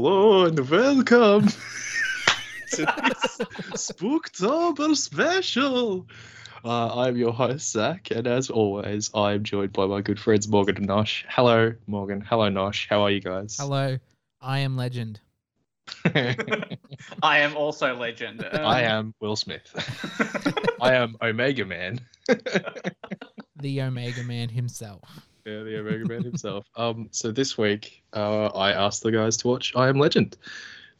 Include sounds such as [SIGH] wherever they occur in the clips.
Hello and welcome [LAUGHS] to this Spooktober special. Uh, I'm your host, Zach, and as always, I'm joined by my good friends Morgan and Nosh. Hello, Morgan. Hello, Nosh. How are you guys? Hello, I am legend. [LAUGHS] I am also legend. Um, I am Will Smith. [LAUGHS] I am Omega Man. The Omega Man himself. Yeah, the Omega Man himself. [LAUGHS] Um, so this week, uh, I asked the guys to watch I Am Legend,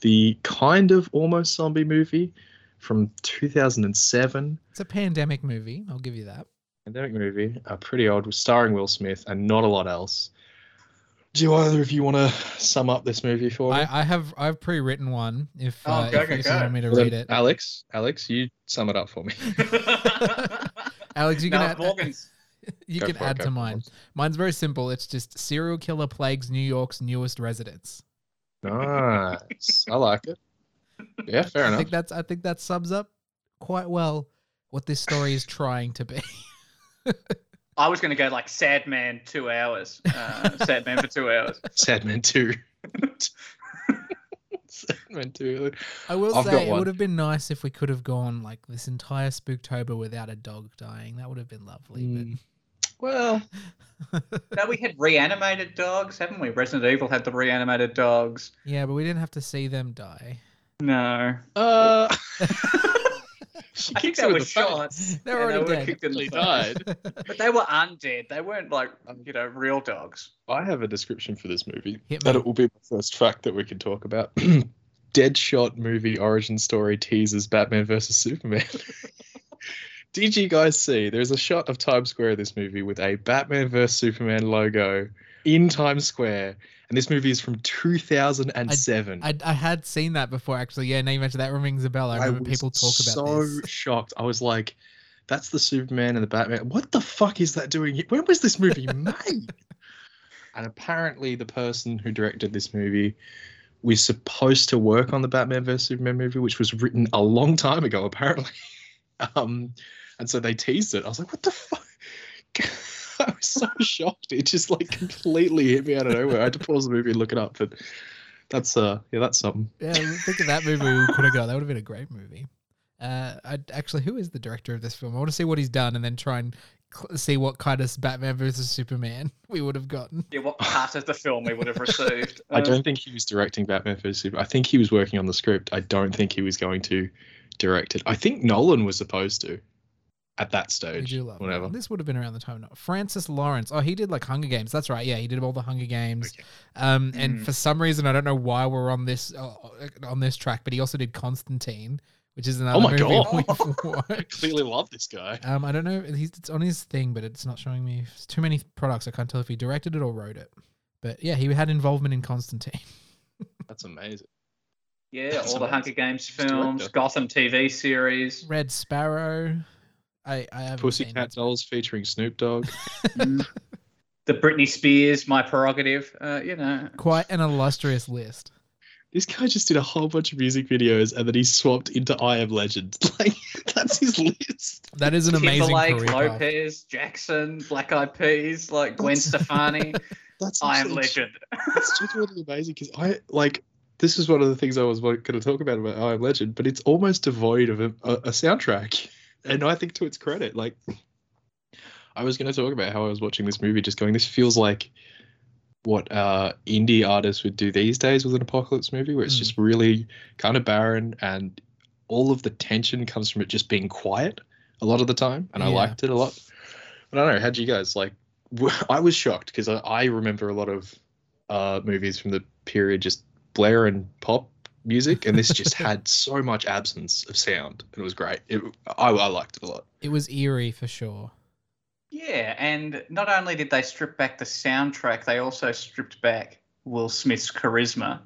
the kind of almost zombie movie from 2007. It's a pandemic movie. I'll give you that. Pandemic movie, uh, pretty old, starring Will Smith and not a lot else. Do either of you want to sum up this movie for me? I, I have I've pre-written one. If, Oh, uh, go, if go, you go. want me to Well, read it, Alex, Alex, you sum it up for me. [LAUGHS] [LAUGHS] Alex, you can no, add, Morgan's. [LAUGHS] you Go can for it, add to for it. mine. Mine's very simple. It's just serial killer plagues New York's newest residents. Nice. I like it. Yeah, fair I enough. think that's I think that sums up quite well what this story is trying to be. [LAUGHS] I was going to go like Sad Man two hours. Uh, [LAUGHS] sad Man for two hours. Sad Man 2. Sad Man 2. I will I've got say it one. would have been nice if we could have gone like this entire Spooktober without a dog dying. That would have been lovely. Mm, Well, But [LAUGHS] No, we had reanimated dogs, haven't we? Resident Evil had the reanimated dogs. yeah, but we didn't have to see them die. No. uh, [LAUGHS] she I think kicks they him in were the shot. They're and already they were dead. kicked in the They died. [LAUGHS] But they were undead. They weren't like, you know, real dogs. I have a description for this movie. Hit That me. it will be my first fact that we can talk about. [CLEARS THROAT] Deadshot movie origin story teases Batman versus Superman. Did you guys see? There's a shot of Times Square in this movie with a Batman vs Superman logo in Times Square, and this movie is from 2007. I, I had seen that before actually. Yeah, now you mentioned that rings a bell. I remember was people talk about so this. shocked. I was like, "That's the Superman and the Batman. What the fuck is that doing? here? When was this movie [LAUGHS] made?" and apparently, the person who directed this movie was supposed to work on the Batman vs Superman movie, which was written a long time ago, apparently. [LAUGHS] um, and so they teased it. I was like, "What the fuck?" [LAUGHS] I was so shocked. It just like completely hit me out of nowhere. I had to pause the movie and look it up, but that's uh, yeah, that's something. Yeah, think of that movie we could have got. That would have been a great movie. Uh, I actually, who is the director of this film? I want to see what he's done and then try and cl- see what kind of Batman versus Superman [LAUGHS] we would have gotten. Yeah, what part of the film we would have received. [LAUGHS] I Uh, don't think he was directing Batman vs Superman. I think he was working on the script. I don't think he was going to direct it. I think Nolan was supposed to at that We stage. do love Whatever. Nolan. This would have been around the time. No, Francis Lawrence. Oh, he did like Hunger Games. That's right. Yeah, he did all the Hunger Games. Okay. Um, and Mm. for some reason, I don't know why we're on this uh, on this track, but he also did Constantine, which is another Oh my movie God. we've [LAUGHS] [LAUGHS] I clearly love this guy. Um, I don't know. He's it's on his thing, but it's not showing me. It's too many products. I can't tell if he directed it or wrote it. But yeah, he had involvement in Constantine. [LAUGHS] That's amazing. Yeah, That's all the. Hunger Games films, Gotham TV series. Red Sparrow. I I haven't Pussycat Dolls featuring Snoop Dogg. [LAUGHS] the Britney Spears, My Prerogative. Uh, you know, Quite an illustrious list. this guy just did a whole bunch of music videos and then he swapped into I Am Legend. [LAUGHS] Like that's his list. That is an amazing Timberlake, career path. Lopez, Jackson, Black Eyed Peas, like Gwen Stefani. [LAUGHS] That's I am actually- Legend. It's genuinely amazing because I like. This is one of the things I was going to talk about about I Am Legend, but it's almost devoid of a, a, a soundtrack, and I think to its credit, like I was going to talk about how I was watching this movie, just going, this feels like what uh, indie artists would do these days with an apocalypse movie, where it's Mm. just really kind of barren, and all of the tension comes from it just being quiet a lot of the time, and I liked it a lot. But I don't know, how'd you guys like? [LAUGHS] I was shocked because I, I remember a lot of uh, movies from the period just blare and pop music, and this just [LAUGHS] had so much absence of sound. And it was great. It, I, I liked it a lot. It was eerie for sure. Yeah, and not only did they strip back the soundtrack, they also stripped back Will Smith's charisma.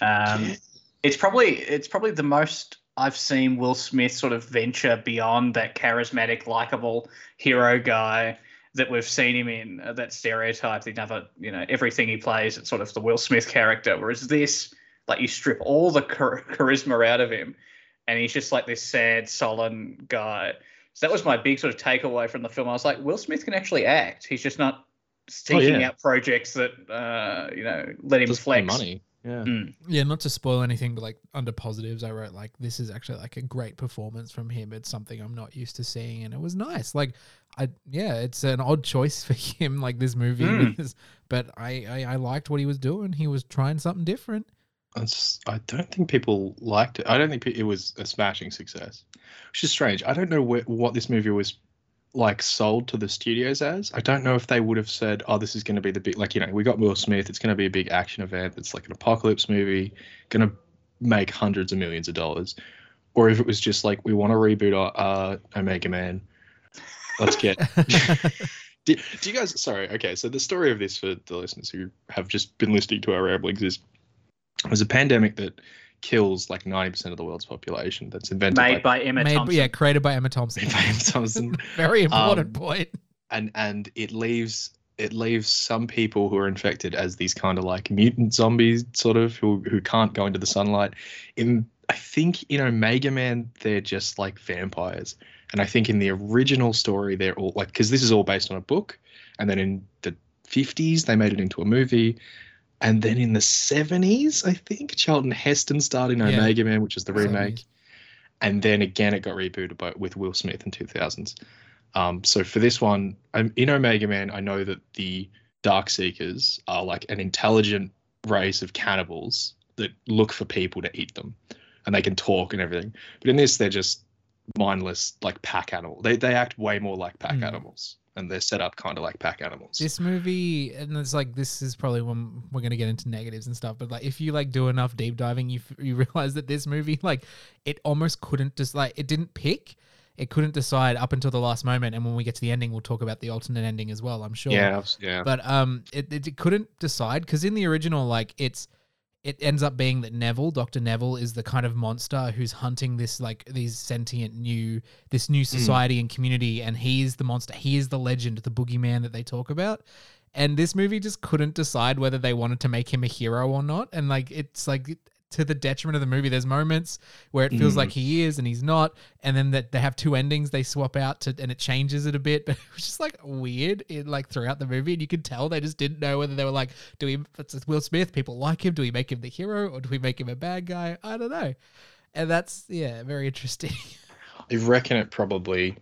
Um, Yeah. It's probably it's probably the most I've seen Will Smith sort of venture beyond that charismatic, likable hero guy that we've seen him in. Uh, that stereotype, he never, you know, everything he plays, it's sort of the Will Smith character. Whereas this, like, you strip all the char- charisma out of him, and he's just like this sad, sullen guy. So that was my big sort of takeaway from the film. I was like, Will Smith can actually act. He's just not seeking Oh, yeah. out projects that uh, you know let him Doesn't flex. money. Yeah. Mm. Yeah, not to spoil anything, but like under positives, I wrote like this is actually like a great performance from him. It's something I'm not used to seeing, and it was nice. Like, I yeah, it's an odd choice for [LAUGHS] him, like this movie, Mm. is- but I, I I liked what he was doing. He was trying something different. I don't think people liked it. I don't think it was a smashing success, which is strange. I don't know where, what this movie was like sold to the studios as. I don't know if they would have said, "Oh, this is going to be the big like you know we got Will Smith. It's going to be a big action event. It's like an apocalypse movie, going to make hundreds of millions of dollars," or if it was just like we want to reboot our uh, Omega Man. Let's get [LAUGHS] [LAUGHS] do, do you guys sorry okay so the story of this for the listeners who have just been listening to our ramblings is it was a pandemic that kills like 90% of the world's population that's invented Made by, by Emma Made, Thompson. yeah, created by Emma Thompson. made by Emma Thompson [LAUGHS] Very important Um, point. and and it leaves it leaves some people who are infected as these kind of like mutant zombies sort of who who can't go into the sunlight in i think in omega man they're just like vampires and i think in the original story they're all like because this is all based on a book and then in the 50s they made it into a movie and then in the 70s i think charlton heston starred in Yeah. omega man which is the 70s. remake and then again it got rebooted by, with will smith in 2000s um, so for this one, um, in Omega Man, I know that the Dark Seekers are like an intelligent race of cannibals that look for people to eat them, and they can talk and everything. But in this, they're just mindless, like pack animal. They they act way more like pack Mm. animals, and they're set up kind of like pack animals. This movie, and it's like this is probably when we're gonna get into negatives and stuff. But like, if you like do enough deep diving, you f- you [LAUGHS] realize that this movie, like, it almost couldn't just like it didn't pick. It couldn't decide up until the last moment, and when we get to the ending, we'll talk about the alternate ending as well. I'm sure. yeah, yeah. But um, it, it, it couldn't decide because in the original, like it's it ends up being that Neville, Doctor Neville, is the kind of monster who's hunting this like these sentient new this new hmm. society and community, and he's the monster. He is the legend, the boogeyman that they talk about. And this movie just couldn't decide whether they wanted to make him a hero or not. And like it's like to the detriment of the movie. There's moments where it feels Mm. like he is and he's not, and then that they have two endings they swap out to, and it changes it a bit. [LAUGHS] But it was just like weird, in, like throughout the movie, and you could tell they just didn't know whether they were like, do we? It's Will Smith. People like him. Do we make him the hero or do we make him a bad guy? I don't know. And that's yeah, very interesting. [LAUGHS] I reckon it probably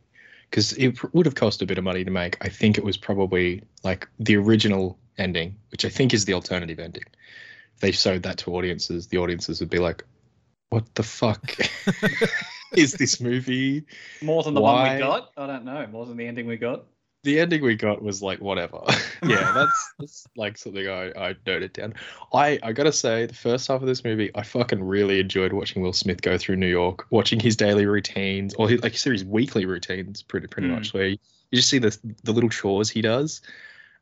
because it would have cost a bit of money to make. I think it was probably like the original ending, which I think is the alternative ending. If they showed that to audiences, the audiences would be like, "What the fuck [LAUGHS] is this movie?" More than the one we got? I don't know. More than the ending we got? The ending we got was like whatever. [LAUGHS] yeah, that's that's like something I, I noted down. I I gotta say, the first half of this movie, I fucking really enjoyed watching Will Smith go through New York, watching his daily routines, or his, like his his weekly routines, pretty pretty Mm. much, where you just see the the little chores he does,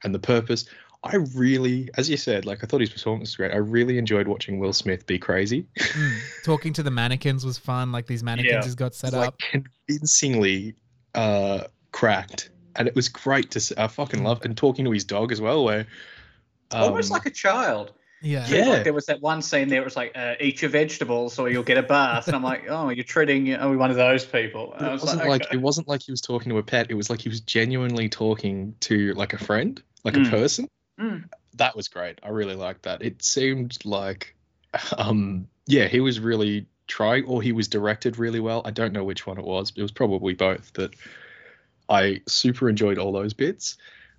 and the purpose. I really, as you said, like I thought his performance was great. I really enjoyed watching Will Smith be crazy. [LAUGHS] Mm. Talking to the mannequins was fun. Like these mannequins Yeah. he's got set like up. convincingly uh cracked and it was great to see i fucking love and talking to his dog as well where Almost um, like a child. Yeah. Yeah. Yeah. Like there was that one scene there. It was like, uh, eat your vegetables or you'll get a bath. And I'm like, oh, you're treating. Are we one of those people? And I it was wasn't like, like okay. it wasn't like he was talking to a pet it was like he was genuinely talking to like a friend like Mm. a person Mm. that was great. I really liked that. It seemed like um yeah he was really trying or he was directed really well. I don't know which one it was. But it was probably both but i super enjoyed all those bits.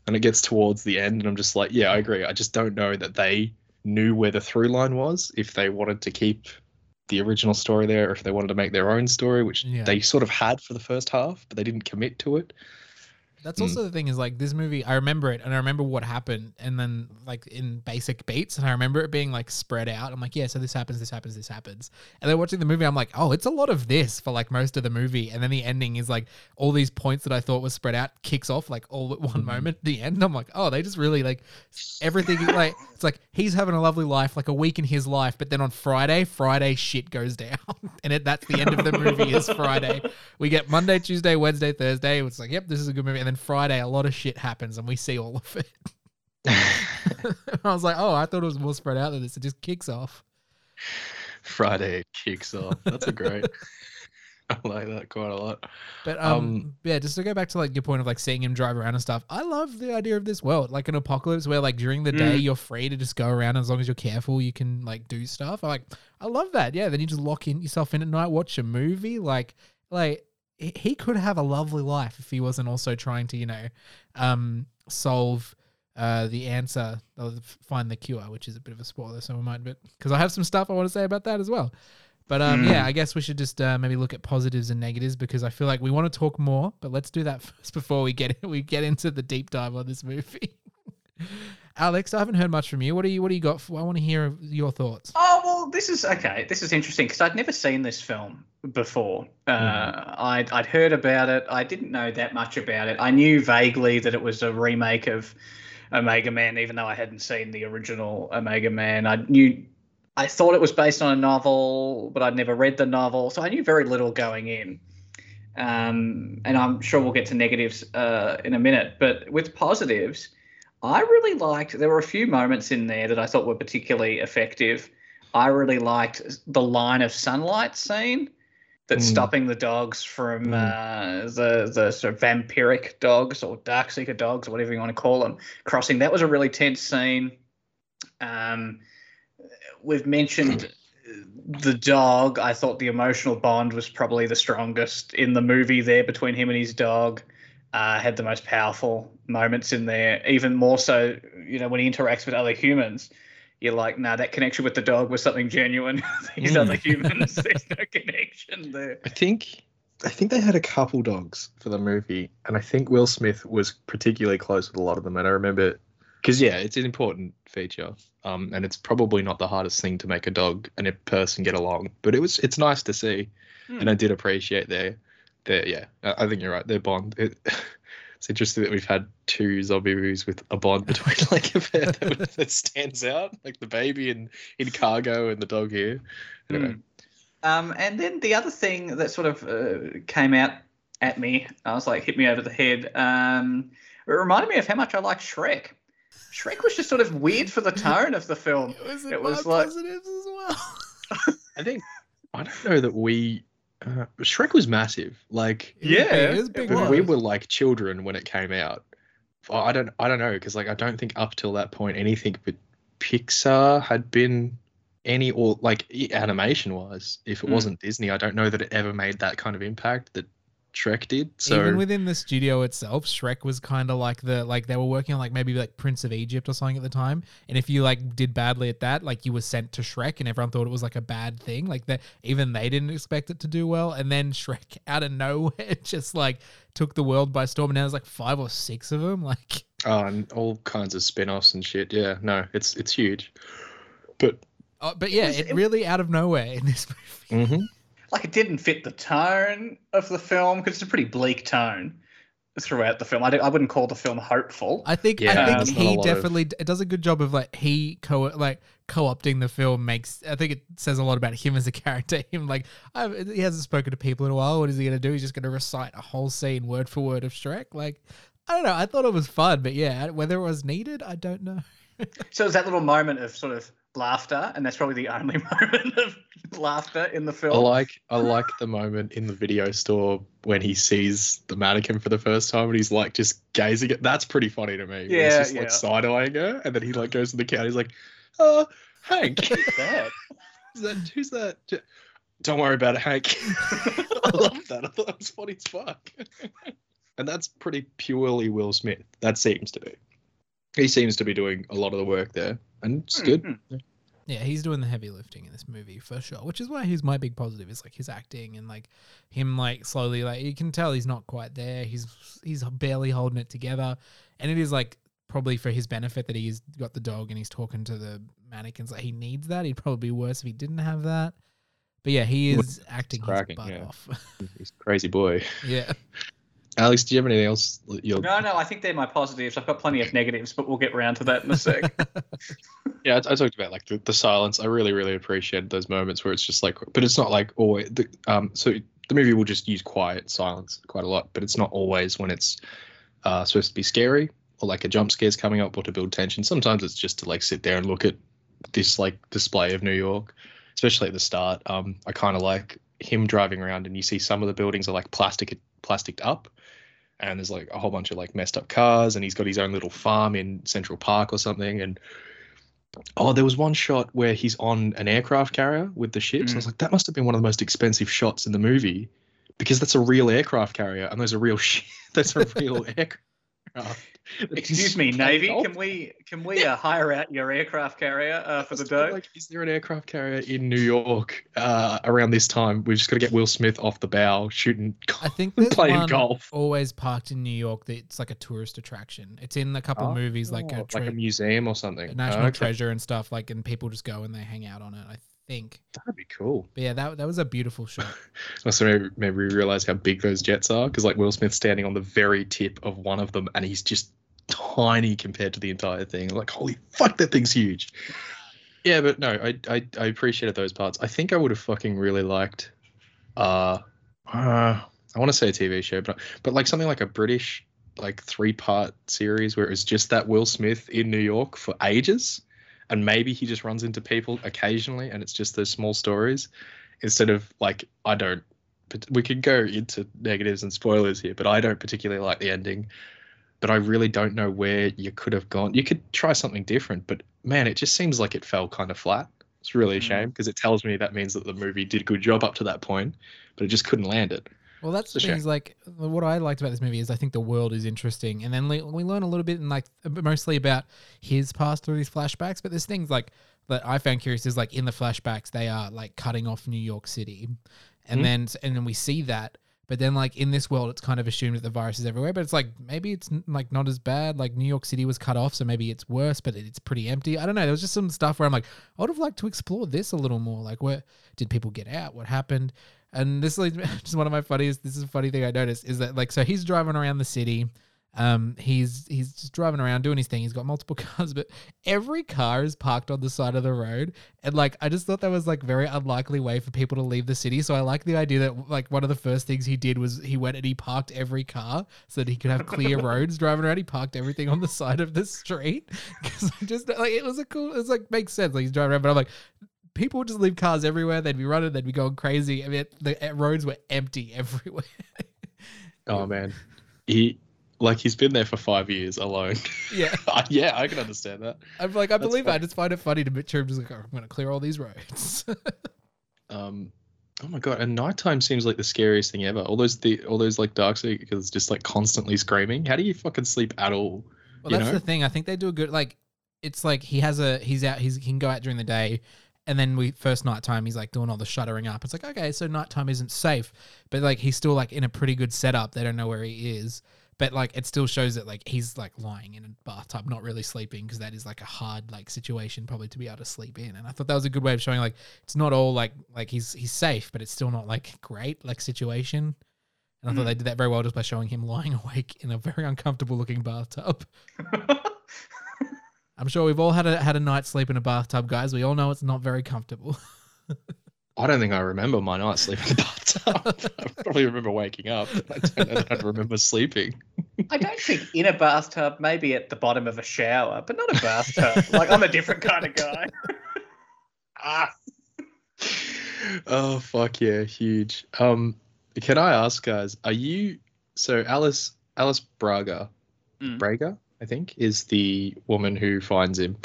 And it gets towards the end and i'm just like yeah i agree. I just don't know that they knew where the through line was if they wanted to keep the original story there or if they wanted to make their own story which Yeah. they sort of had for the first half but they didn't commit to it That's Mm. also the thing is like this movie. I remember it, and I remember what happened, and then like in basic beats, and I remember it being like spread out. I'm like, yeah, so this happens, this happens, this happens, and then watching the movie, I'm like, oh, it's a lot of this for like most of the movie, and then the ending is like all these points that I thought was spread out kicks off like all at one Mhm. moment. The end, I'm like, oh, they just really like everything. [LAUGHS] like it's like he's having a lovely life, like a week in his life, but then on Friday, Friday shit goes [LAUGHS] down, and it, that's the end of the movie is Friday. [LAUGHS] We get Monday, Tuesday, Wednesday, Thursday. It's like, yep, this is a good movie. And then Friday, a lot of shit happens and we see all of it. [LAUGHS] [LAUGHS] I was like, oh, I thought it was more spread out than this. It just kicks off. Friday kicks off. That's a great. [LAUGHS] I like that quite a lot. But um, Um, yeah, just to go back to like your point of like seeing him drive around and stuff. I love the idea of this world, like an apocalypse where like during the day Mm. you're free to just go around as long as you're careful, you can like do stuff. I like, I love that. Yeah, then you just lock in yourself in at night, watch a movie. Like, like he could have a lovely life if he wasn't also trying to, you know, um, solve uh the answer or find the cure, which is a bit of a spoiler, so we might, but because I have some stuff I want to say about that as well. But um, Mm. yeah, I guess we should just uh, maybe look at positives and negatives because I feel like we want to talk more, but let's do that [LAUGHS] first before we get we get into the deep dive on this movie. [LAUGHS] Alex, I haven't heard much from you. What do you What do you got? For, I want to hear your thoughts. Oh well, this is okay. This is interesting because I'd never seen this film before. Uh, Mhm. I'd I'd heard about it. I didn't know that much about it. I knew vaguely that it was a remake of Omega Man, even though I hadn't seen the original Omega Man. I knew. I thought it was based on a novel, but I'd never read the novel, so I knew very little going in. Um, and I'm sure we'll get to negatives uh, in a minute. But with positives, I really liked. There were a few moments in there that I thought were particularly effective. I really liked the line of sunlight scene that's Mm. stopping the dogs from Mm. uh, the the sort of vampiric dogs or darkseeker dogs or whatever you want to call them crossing. That was a really tense scene. Um, we've mentioned the dog. I thought the emotional bond was probably the strongest in the movie there between him and his dog. Uh, had the most powerful moments in there. Even more so, you know, when he interacts with other humans, you're like, nah, that connection with the dog was something genuine. [LAUGHS] These Mm. other humans, [LAUGHS] there's no connection there. I think I think they had a couple dogs for the movie, and I think Will Smith was particularly close with a lot of them. And I remember because yeah, it's an important feature, um, and it's probably not the hardest thing to make a dog and a person get along. But it was it's nice to see, Hmm. and I did appreciate their their yeah. I I think you're right. Their bond. It, [LAUGHS] it's interesting that we've had two zombie movies with a bond between [LAUGHS] like a pair that, [LAUGHS] that stands out, like the baby in in cargo and the dog here. Anyway, Um, and then the other thing that sort of uh, came out at me, I was like, hit me over the head. Um, it reminded me of how much I like Shrek. Shrek was just sort of weird for the tone of the film. Was it was like- positives as well? I think I don't know that we. Uh, Shrek was massive. Like It was Yeah, big, it was it big. we were like children when it came out. I don't. I don't know because like I don't think up till that point anything but Pixar had been any or like animation wise. If it Hmm. wasn't Disney, I don't know that it ever made that kind of impact that Shrek did. So Even within the studio itself, Shrek was kind of like the like they were working on like maybe like Prince of Egypt or something at the time. And if you like did badly at that, like you were sent to Shrek, and everyone thought it was like a bad thing. Like that, even they didn't expect it to do well. And then [LAUGHS] Shrek out of nowhere [LAUGHS] just like took the world by storm. And now there's like five or six of them. [LAUGHS] Like oh, and all kinds of spin-offs and shit. Yeah, no, it's it's huge. But Oh, but yeah, was- it it- really out of nowhere in this movie. mhm. Like it didn't fit the tone of the film because it's a pretty bleak tone throughout the film. I, don't- I wouldn't call the film hopeful. I think Yeah, I think he lot of- definitely it does a good job of like he co like co-opting the film makes I think it says a lot about him as a character. [LAUGHS] Him like I, he hasn't spoken to people in a while. What is he gonna do? He's just gonna recite a whole scene word for word of Shrek. Like I don't know. I thought it was fun, but yeah, whether it was needed, I don't know. [LAUGHS] So there's that little moment of sort of laughter, and that's probably the only [LAUGHS] moment of laughter in the film. I like I like the moment in the video store when he sees the mannequin for the first time and he's like just gazing at that's pretty funny to me. Yeah, he's just yeah. like side eyeing her and then he like goes to the counter, he's like, "Oh, Hank. Who's that? [LAUGHS] who's that who's that? Don't worry about it, Hank. [LAUGHS] I love that. I thought that was funny as fuck. and that's pretty purely Will Smith. That seems to be. He seems to be doing a lot of the work there. And it's good. Mhm. Yeah, he's doing the heavy lifting in this movie for sure, which is why he's my big positive is like his acting and like him like slowly like you can tell he's not quite there. He's he's barely holding it together, and it is like probably for his benefit that he's got the dog and he's talking to the mannequins. Like he needs that. He'd probably be worse if he didn't have that. But yeah, he Well, is acting cracking, his butt yeah. off. He's a crazy boy. [LAUGHS] yeah. Alex, do you have anything else? You're, No, no, I think they're my positives. I've got plenty of negatives, but we'll get round to that in a sec. [LAUGHS] [LAUGHS] Yeah, I, I talked about like the, the silence. I really, really appreciated those moments where it's just like, but it's not like always. The, um, so the movie will just use quiet silence quite a lot, but it's not always when it's uh, supposed to be scary or like a jump scare's coming up or to build tension. Sometimes it's just to like sit there and look at this like display of New York, especially at the start. Um, I kind of like him driving around, and you see some of the buildings are like plastic plasticed up, and there's like a whole bunch of like messed up cars, and he's got his own little farm in Central Park or something, and oh, there was one shot where he's on an aircraft carrier with the ships. I was Mm. like, that must have been one of the most expensive shots in the movie, because that's a real aircraft carrier, and there's a real [LAUGHS] sh- that's a real [LAUGHS] aircraft. Excuse me, Navy. golf. Can we can we uh, hire out your aircraft carrier uh, for the Just feel dough? Like, is there an aircraft carrier in New York uh, around this time? We've just got to get Will Smith off the bow, shooting, I [LAUGHS] think there's playing one golf. always parked in New York It's like a tourist attraction. It's in a couple of movies like a, Oh, tre- like a museum or something. a national Oh, okay. treasure and stuff. Like, and people just go and they hang out on it. I think. That'd be cool. But yeah, that that was a beautiful shot. Also, maybe, maybe we realize how big those jets are because like Will Smith's standing on the very tip of one of them, and he's just tiny compared to the entire thing. Like, holy fuck, that thing's huge. Yeah, but no, I I, I appreciated those parts. I think I would have fucking really liked, uh, uh I want to say a TV show, but but like something like a British like three part series where it was just that Will Smith in New York for ages, and maybe he just runs into people occasionally, and it's just those small stories instead of like I don't. But we could go into negatives and spoilers here, but I don't particularly like the ending. But I really don't know where you could have gone. You could try something different, but man, it just seems like it fell kind of flat. It's really a Mm. shame because it tells me that means that the movie did a good job up to that point, but it just couldn't land it. Well, that's the It's a thing. shame. Is like what I liked about this movie is I think the world is interesting, and then we, we learn a little bit and like mostly about his past through these flashbacks. But there's things like that I found curious is like in the flashbacks they are like cutting off New York City, and Mhm. then and then we see that. But then like in this world, it's kind of assumed that the virus is everywhere. But it's like maybe it's like not as bad. Like New York City was cut off, so maybe it's worse, but it's pretty empty. I don't know. There was just some stuff where I'm like, I would have liked to explore this a little more. Like, where did people get out? What happened? And this is just [LAUGHS] one of my funniest. This is a funny thing I noticed is that like so he's driving around the city. Um, he's he's just driving around doing his thing. He's got multiple [LAUGHS] cars, but every car is parked on the side of the road. And like I just thought that was like very unlikely way for people to leave the city. So I like the idea that like one of the first things he did was he went and he parked every car so that he could have clear [LAUGHS] roads driving around. He parked everything on the side of the street [LAUGHS] because I just like it was a cool. It was like makes sense. Like he's driving around, but I'm like people would just leave cars everywhere. They'd be running. They'd be going crazy. I mean, the uh, roads were empty everywhere. Oh man, he like he's been there for five years alone. [LAUGHS] yeah, [LAUGHS] yeah, I can understand that. I'm like, I That's believe it. I just find it funny to him just like, oh, I'm going to clear all these roads. [LAUGHS] Um, oh my god, and nighttime seems like the scariest thing ever. All those the all those like dark because just like constantly screaming. How do you fucking sleep at all? well, that's know? the thing. I think they do a good like. It's like he has a he's out. He's he can go out during the day. And then we first night time he's like doing all the shuttering up. It's like okay, so nighttime isn't safe, but like he's still like in a pretty good setup. They don't know where he is, but like it still shows that like he's like lying in a bathtub, not really sleeping, because that is like a hard like situation probably to be able to sleep in. And I thought that was a good way of showing like it's not all like like he's he's safe, but it's still not like great like situation. And I thought Mhm. they did that very well just by showing him lying [LAUGHS] awake in a very uncomfortable looking bathtub. [LAUGHS] I'm sure we've all had a had a night's sleep in a bathtub, guys. We all know it's not very comfortable. [LAUGHS] I don't think I remember my night sleeping in the bathtub. [LAUGHS] I probably remember waking up. but I don't I remember sleeping. I don't think in a bathtub, maybe at the bottom of a shower, but not a bathtub. [LAUGHS] like I'm a different kind of guy. Ah. [LAUGHS] oh fuck yeah, huge. Um, can I ask guys, are you so Alice Alice Braga, Mm. Braga, I think, is the woman who finds him.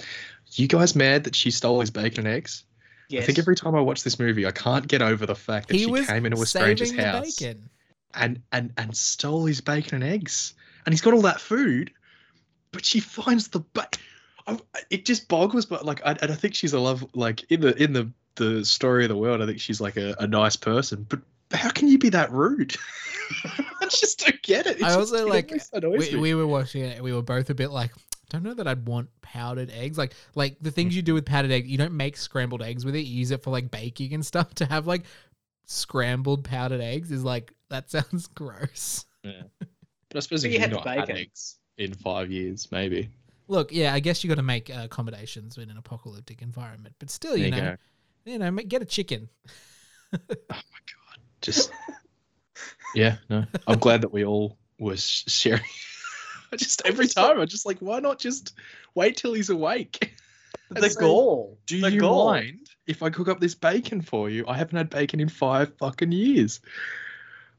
You guys mad that she stole his bacon and eggs? Yes. I think every time I watch this movie, I can't get over the fact that he she came into a stranger's house bacon. and and and stole his bacon and eggs, and he's got all that food, but she finds the ba- I, it just boggles, but like, I, and I think she's a love, like in the in the the story of the world, I think she's like a, a nice person, but how can you be that rude? [LAUGHS] I just don't get it. It's I just- also, it like, We, we were watching it. and We were both a bit like, don't know that I'd want powdered eggs. Like, like the things you do with powdered egg, you don't make scrambled eggs with it. You use it for like baking and stuff. To have like scrambled powdered eggs is like that [LAUGHS] sounds gross. but I suppose But if you you've had the not had eggs in five years, maybe. Look, yeah, I guess you got to make uh, accommodations in an apocalyptic environment, but still, you you know, go. you know, ma- get a chicken. [LAUGHS] Oh my god, just yeah, no. I'm glad that we all were sh- sharing. I [LAUGHS] just every time I'm just like, why not just wait till he's awake? [LAUGHS] The say, gall. Do the you gall. mind if I cook up this bacon for you? I haven't had bacon in five fucking years.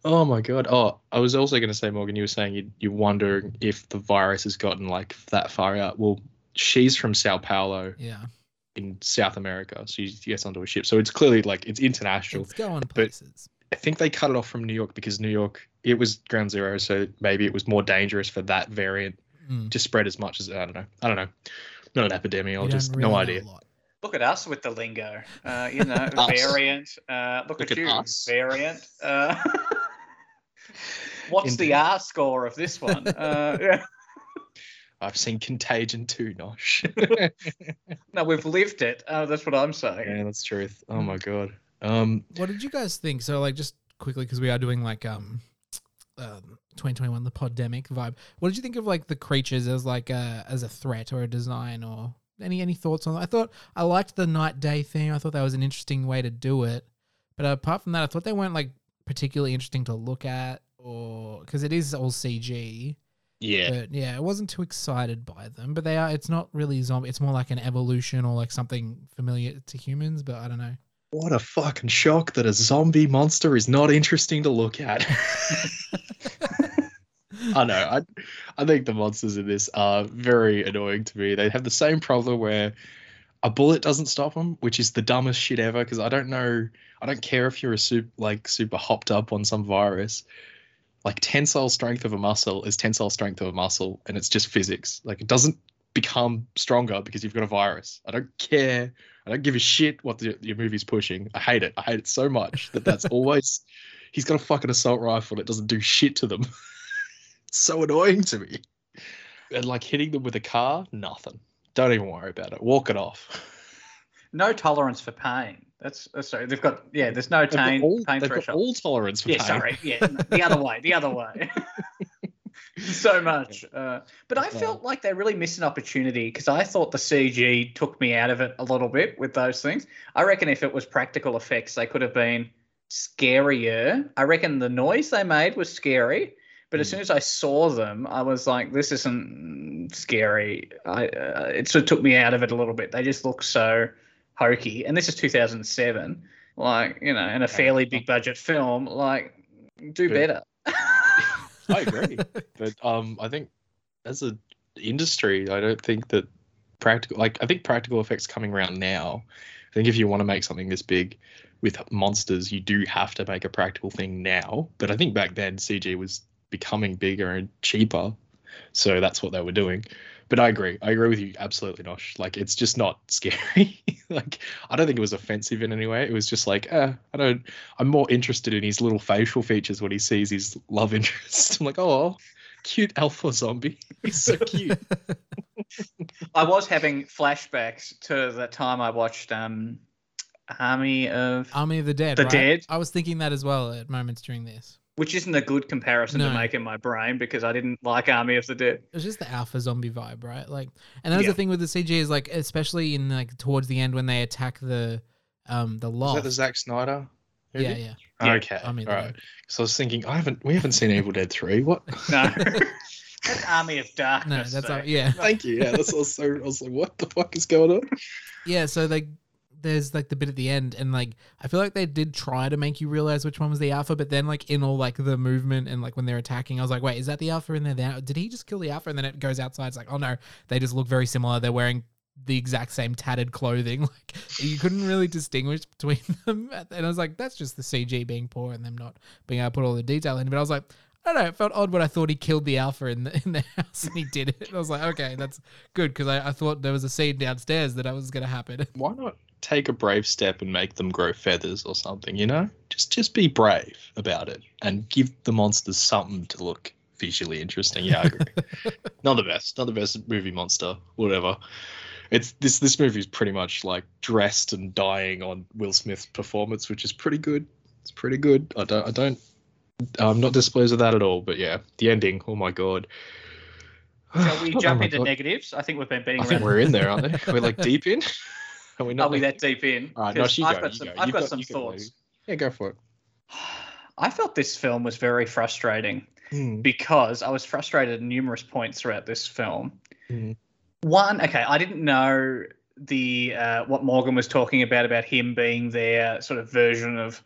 Oh my god. Oh, I was also going to say, Morgan, you were saying you you wonder if the virus has gotten like that far out. Well, she's from Sao Paulo Yeah, in South America. So she gets onto a ship. So it's clearly like it's international. it's going places. I think they cut it off from New York because New York it was ground zero, so maybe it was more dangerous for that variant Mm. to spread as much as I don't know. I don't know. Not an You epidemiologist, don't really no idea. Look at us with the lingo. Uh, you know, [LAUGHS] variant. Uh, look, Look at, at you, us. variant. Uh, [LAUGHS] what's Indeed. the R score of this one? [LAUGHS] Uh, yeah. I've seen Contagion too, Nosh. No, we've lived it. Uh, that's what I'm saying. yeah, that's truth. Oh my god. Um, What did you guys think? So, like, just quickly because we are doing like um, um, 2021 the Poddemic vibe. What did you think of like the creatures as like a as a threat or a design or any any thoughts on that? I thought I liked the night day thing. I thought that was an interesting way to do it. But apart from that, I thought they weren't like particularly interesting to look at or because it is all CG. yeah. But yeah, I wasn't too excited by them. But they are. It's not really zombie. It's more like an evolution or like something familiar to humans. But I don't know. What a fucking shock that a zombie monster is not interesting to look at. [LAUGHS] I know. I, I think the monsters in this are very annoying to me. They have the same problem where a bullet doesn't stop them, which is the dumbest shit ever. Because I don't know. I don't care if you're a super like super hopped up on some virus. Like tensile strength of a muscle is tensile strength of a muscle, and it's just physics. Like it doesn't become stronger because you've got a virus. I don't care. I don't give a shit what the, your movie's pushing. I hate it. I hate it so much that that's [LAUGHS] always. He's got a fucking assault rifle that doesn't do shit to them. [LAUGHS] it's so annoying to me. And like hitting them with a car, nothing. Don't even worry about it. Walk it off. No tolerance for pain. That's, that's sorry. They've got yeah. There's no They've got pain all, pain they've got all tolerance for yeah, pain. sorry. Yeah, the other way. The other way. [LAUGHS] [LAUGHS] so much. Uh, but I felt like they really missed an opportunity because I thought the CG took me out of it a little bit with those things. I reckon if it was practical effects, they could have been scarier. I reckon the noise they made was scary. But as Mm. soon as I saw them, I was like, "This isn't scary." I uh, it sort of took me out of it a little bit. They just look so hokey, and this is 2007. Like you know, in a fairly big budget film, like do better. I agree. but um, I think as an industry, I don't think that practical like I think practical effects coming around now. I think if you want to make something this big with monsters, you do have to make a practical thing now. But I think back then CG was becoming bigger and cheaper, so that's what they were doing. But I agree. I agree with you absolutely, Nosh. Like it's just not scary. [LAUGHS] like I don't think it was offensive in any way. It was just like, eh, I don't. I'm more interested in his little facial features when he sees his love [LAUGHS] interest. I'm like, oh, cute alpha zombie. He's [LAUGHS] so cute. I was having flashbacks to the time I watched um, Army of, Army of the Dead. The right? Dead? I was thinking that as well at moments during this. Which isn't a good comparison No. to make in my brain because I didn't like Army of the Dead. It was just the alpha zombie vibe, right? Like, and that was Yeah. the thing with the CG is like, especially in like towards the end when they attack the um the Is loft. that the Zack Snyder? movie? yeah, yeah. Yeah. Okay. I mean, all right. So I was thinking, I haven't. We haven't seen Evil Dead three. What? [LAUGHS] No, [LAUGHS] that's Army of No, Darkness. that's though. all, yeah, Thank you. Yeah, that's also. I was like, what the fuck is going on? yeah. So like, there's like the bit at the end, and like I feel like they did try to make you realize which one was the alpha, but then like in all like the movement and like when they're attacking, I was like, wait, is that the alpha in there? Now? Did he just kill the alpha? And then it goes outside. It's like, oh no, they just look very similar. They're wearing the exact same tattered clothing. [LAUGHS] Like you couldn't really distinguish between [LAUGHS] them. And I was like, that's just the CG being poor and them not being able to put all the detail in. But I was like, I don't know. It felt odd when I thought he killed the alpha in the [LAUGHS] in the house and he did it. I was like, okay, that's good because I, I thought there was a scene downstairs that I was going to happen. Why not take a brave step and make them grow feathers or something? You know, just just be brave about it and give the monsters something to look visually interesting. Yeah, I agree. [LAUGHS] not the best. Not the best movie monster. Whatever. It's this this movie is pretty much like dressed and dying on Will Smith's performance, which is pretty good. It's pretty good. I don't I don't I'm not displeased with that at all. But yeah, the ending. Oh my god. Shall we [SIGHS] Oh jump my into God. negatives? I think we've been beating I around. think we're in there, aren't we? [LAUGHS] We're like deep in. Are we Are we that deep in? All right, no, you I've go. got some, go. I've got, got- some thoughts. Yeah, go for it. I felt this film was very frustrating Hmm. because I was frustrated at numerous points throughout this film. Mhm. One, okay, I didn't know the uh, what Morgan was talking about about him being their sort of version of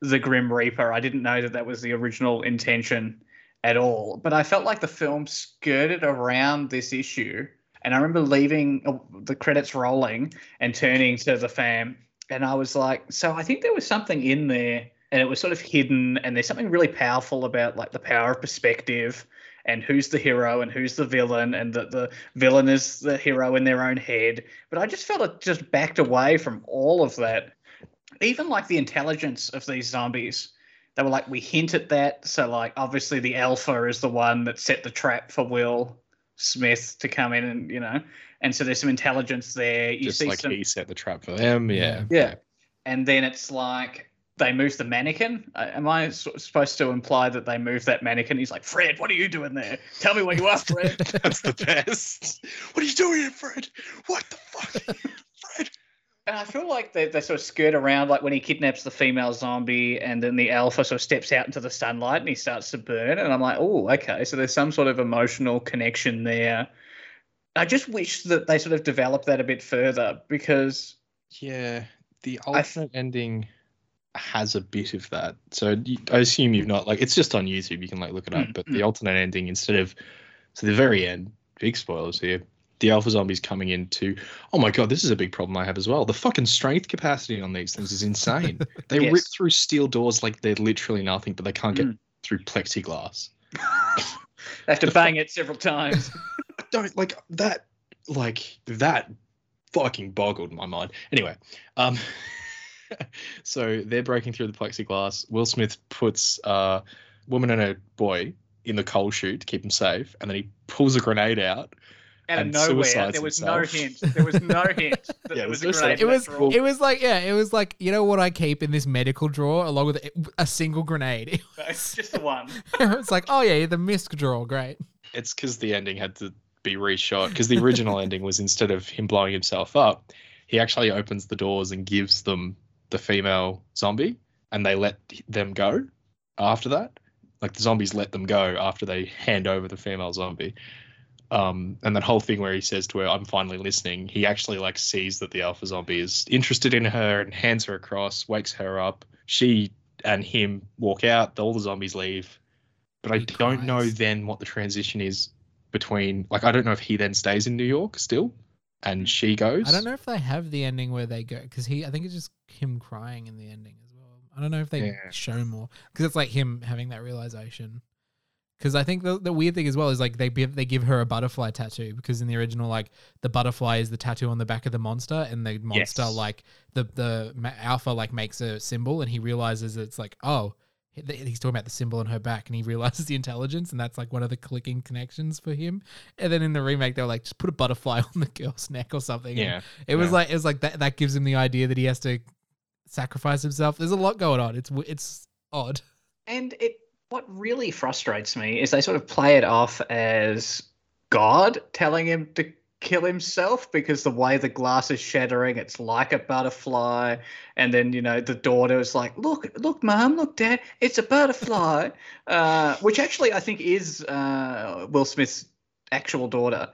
the Grim Reaper. I didn't know that that was the original intention at all, but I felt like the film skirted around this issue. And I remember leaving uh, the credits rolling and turning to the fam, and I was like, "So I think there was something in there." And it was sort of hidden, and there's something really powerful about like the power of perspective and who's the hero and who's the villain and that the villain is the hero in their own head. But i just felt it just backed away from all of that. Even like the intelligence of these zombies they were like we hint at that. So like obviously the alpha is the one that set the trap for will smith to come in and you know and so there's some intelligence there you Just see like some he set the trap for them. Yeah. yeah. And then it's like they move the mannequin. Uh, Am I supposed to imply that they move that mannequin? He's like, Fred, what are you doing there? Tell me where you are, Fred. [LAUGHS] That's the best. What are you doing here, Fred? What the fuck? [LAUGHS] And I feel like they, they sort of skirt around, like when he kidnaps the female zombie, and then the alpha sort of steps out into the sunlight and he starts to burn. And I'm like, oh, okay. So there's some sort of emotional connection there. I just wish that they sort of developed that a bit further because Yeah, the alternate ending has a bit of that. So I assume you've not like it's just on YouTube. You can like look it up. Mm, But the alternate ending instead of so the very end, big spoilers here. The alpha zombies coming into. Oh my god, this is a big problem I have as well. The fucking strength capacity on these things is insane. [LAUGHS] They Yes. rip through steel doors like they're literally nothing, but they can't get Mm. through plexiglass. [LAUGHS] they have to bang it several times. [LAUGHS] don't like that like that fucking boggled my mind anyway um so they're breaking through the plexiglass will smith puts uh woman and a boy in the coal chute to keep them safe and then he pulls a grenade out Out of And nowhere, there was himself. no hint. There was no hint that [LAUGHS] Yeah, there was a grenade. It was drawer. it was like yeah, it was like you know what I keep in this medical drawer along with a, a single grenade. [LAUGHS] It's just the one. [LAUGHS] it's like oh yeah, the misc drawer, great. it's because the ending had to be reshot because the original ending was instead of him blowing himself up he actually opens the doors and gives them the female zombie and they let them go after that like the zombies let them go after they hand over the female zombie um, and that whole thing where he says to her i'm finally listening he actually like sees that the alpha zombie is interested in her and hands her across wakes her up she and him walk out all the zombies leave but i He don't know then what the transition is between like i don't know if he then stays in new york still and she goes I don't know if they have the ending where they go because he. I think it's just him crying in the ending as well. I don't know if they Yeah. show more because it's like him having that realization. Because I think the, the weird thing as well is like they give they give her a butterfly tattoo because in the original like the butterfly is the tattoo on the back of the monster and the monster Yes. like the the alpha like makes a symbol and he realizes it's like oh he's talking about the symbol on her back and he [LAUGHS] realizes the intelligence and that's like one of the clicking connections for him and then in the remake they were like just put a butterfly [LAUGHS] on the girl's neck or something and yeah it was Yeah. like it was like that that gives him the idea that he has to sacrifice himself. There's a lot going on. It's it's odd. And it what really frustrates me is they sort of play it off as God telling him to kill himself because the way the glass is shattering, it's like a butterfly. And then, you know, the daughter is like, look, look, mom, look, dad, it's a butterfly. [LAUGHS] uh, which actually I think is uh, Will Smith's actual daughter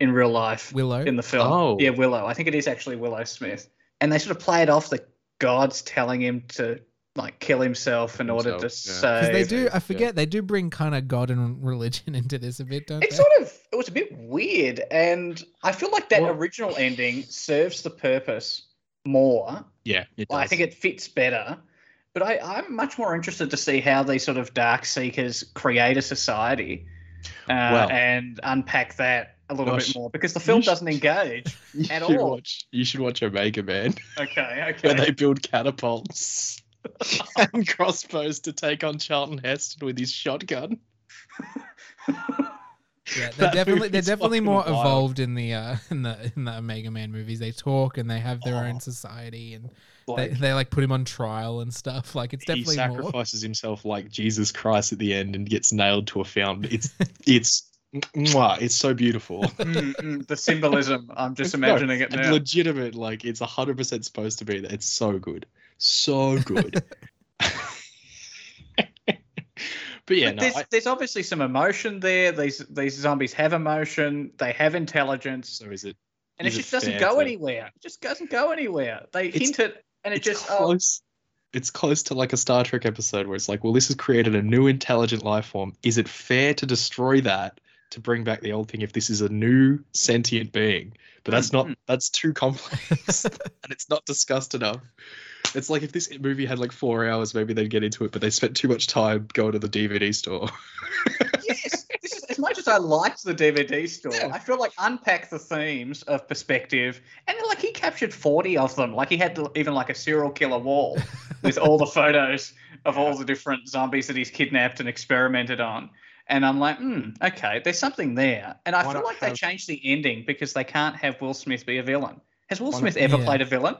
in real life Willow. in the film. Oh. Yeah, Willow. I think it is actually Willow Smith. And they sort of play it off that God's telling him to like kill himself in order to Himself, yeah. save. because they do. I forget they do bring kind of God and religion [LAUGHS] into this a bit, don't It's they? sort of it was a bit weird, and I feel like that Well- original ending serves the purpose more. yeah it Well, I think it fits better. But I, I'm much more interested to see how these sort of dark seekers create a society uh, Well- and unpack that a little Gosh, bit more because the film should- doesn't engage. [LAUGHS] you at should all. watch you should watch Omega Man Okay, [LAUGHS] where okay. they build catapults [LAUGHS] and crossbows to take on Charlton Heston with his shotgun. Yeah, they're [LAUGHS] That definitely they're definitely more wild. evolved in the uh [LAUGHS] in the in the Omega Man movies. They talk and they have their Oh. own society and Like, they, they like put him on trial and stuff. Like it's he definitely more. sacrifices himself like Jesus Christ at the end and gets nailed to a fountain. It's it's mwah, it's so beautiful. Mm, mm, the symbolism. I'm just No, imagining it now. legitimate, like it's hundred percent supposed to be that. It's so good, so good. [LAUGHS] but yeah, But no, there's, I, there's obviously some emotion there. These these zombies have emotion. They have intelligence. so is it and it Is it just doesn't go to- anywhere. It just doesn't go anywhere. They It's- hint it, and it it's just oh, close. It's close to like a Star Trek episode where it's like, well, this has created a new intelligent life form. Is it fair to destroy that to bring back the old thing if this is a new sentient being? But that's not. Mhm. That's too complex, [LAUGHS] and it's not discussed enough. It's like if this movie had like four hours, maybe they'd get into it, but they spent too much time going to the DVD store. [LAUGHS] yes. This is, as much as I liked the DVD store, Yeah. I feel like unpack the themes of perspective, and like he captured forty of them. Like he had even like a serial killer wall [LAUGHS] with all the photos of all the different zombies that he's kidnapped and experimented on. And I'm like, hmm, okay, there's something there. And I Why feel not like they changed the ending because they can't have Will Smith be a villain. Has Will Why not- Smith ever Yeah. played a villain?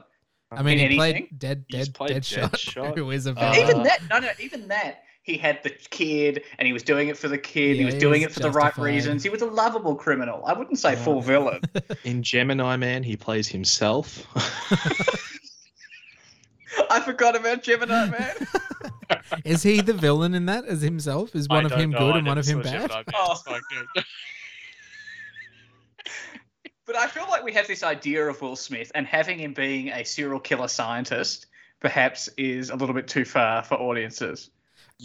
I mean, in he played anything? Dead, He's Dead, played Deadshot, Deadshot. [LAUGHS] who is a Uh, villain. even that, no, no, even that. He had the kid, and he was doing it for the kid. he was he doing was it for the right reasons. He was a lovable criminal. I wouldn't say Yeah. full villain. [LAUGHS] In Gemini Man, he plays himself. [LAUGHS] I forgot about Gemini Man. is he the villain in that as himself? Is one of him good and one of him bad? Oh. But I feel like we have this idea of Will Smith, and having him being a serial killer scientist perhaps is a little bit too far for audiences.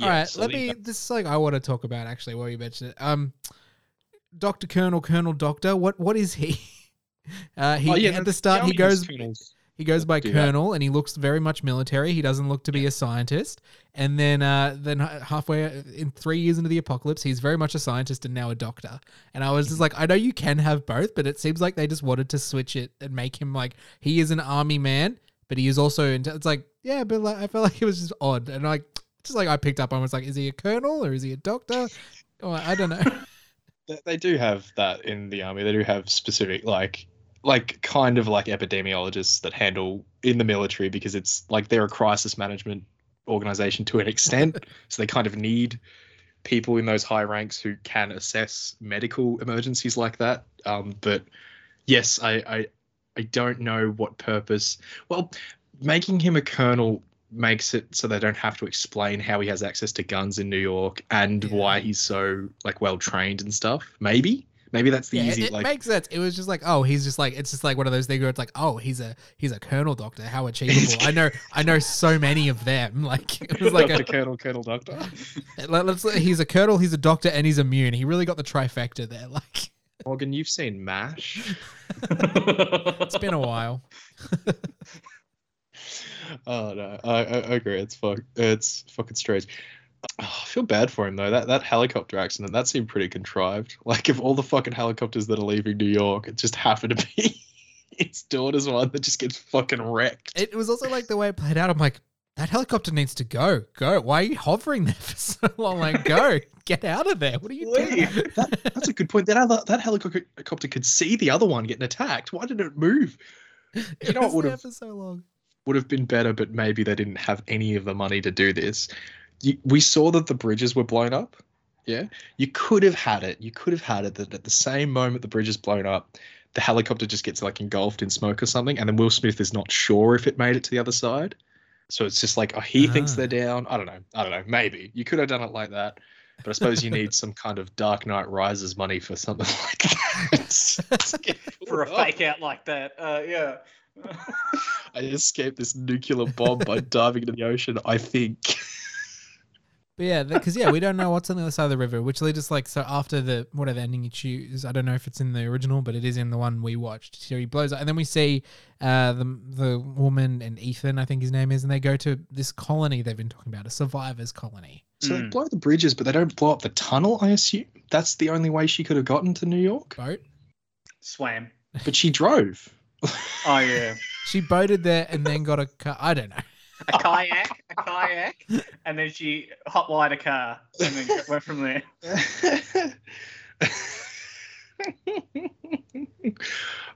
All right, Yes, I let me. that- This is like I want to talk about actually. While you mentioned it, um, Doctor Colonel Colonel Doctor. What what is he? [LAUGHS] Uh, he Oh, yeah, at the start he goes Colonel's- he goes by do that. Colonel and he looks very much military. He doesn't look to be a scientist. And then uh, then halfway in three years into the apocalypse, he's very much a scientist and now a doctor. And I was just like, I know you can have both, but it seems like they just wanted to switch it and make him like he is an army man, but he is also. It's like yeah, but like, I felt like it was just odd and like just like I picked up on was like, is he a colonel or is he a doctor? Oh, I don't know. [LAUGHS] They, they do have that in the army. They do have specific like like kind of like epidemiologists that handle in the military because it's like they're a crisis management organization to an extent. [LAUGHS] so they kind of need people in those high ranks who can assess medical emergencies like that. Um, but yes, I, I I don't know what purpose. Well, making him a colonel makes it so they don't have to explain how he has access to guns in New York and Yeah. why he's so like well trained and stuff. Maybe, maybe that's the yeah, easy it, it like. makes sense. It was just like, oh, he's just like it's just like one of those things where it's like, oh, he's a he's a colonel doctor. How achievable! I know, I know so many of them. [LAUGHS] Like it was like Dr. a, Colonel, Colonel Doctor. [LAUGHS] let- let's he's a colonel, he's a doctor, and he's immune. He really got the trifecta there. [LAUGHS] Like Morgan, you've seen MASH. it's been a while. Oh no, I, I, I agree. It's fuck, it's fucking strange. Oh, [SIGHS] I feel bad for him though. That that helicopter accident that seemed pretty contrived. [LAUGHS] Like if all the fucking helicopters that are leaving New York, it just happened to be [LAUGHS] his daughter's one that just gets fucking wrecked. It was also like the way it played out. I'm like, that helicopter needs to go. Go. Why are you hovering there [LAUGHS] for so long? Like, go. Get out of there. What are you doing? Leave. That's a good point. That other, that helicopter could see the other one getting attacked. Why didn't it move? It know what would've- for so long. Would have been better, but maybe they didn't have any of the money to do this. You, we saw that the bridges were blown up. Yeah, you could have had it. You could have had it that at the same moment the bridge is blown up, the helicopter just gets like engulfed in smoke or something, and then Will Smith is not sure if it made it to the other side. So it's just like, oh, he thinks Ah. they're down. I don't know. I don't know. Maybe you could have done it like that, but I suppose you [LAUGHS] need some kind of Dark Knight Rises money for something [LAUGHS] like that. [LAUGHS] For a fake out like that. Uh, yeah. I escaped this nuclear bomb by diving into the ocean. I think. But yeah, because yeah, we don't know what's on the other side of the river, which leads us like so after the whatever ending you choose. I don't know if it's in the original, but it is in the one we watched. So he blows up, and then we see uh, the the woman and Ethan, I think his name is, and they go to this colony they've been talking about, a survivors colony. So they Mm. blow the bridges, but they don't blow up the tunnel. I assume that's the only way she could have gotten to New York. Boat. Swam. But she drove. Oh, yeah. [LAUGHS] She boated there and then got a car. I don't know. A kayak, a kayak, and then she hotwired a car and then went from there. [LAUGHS]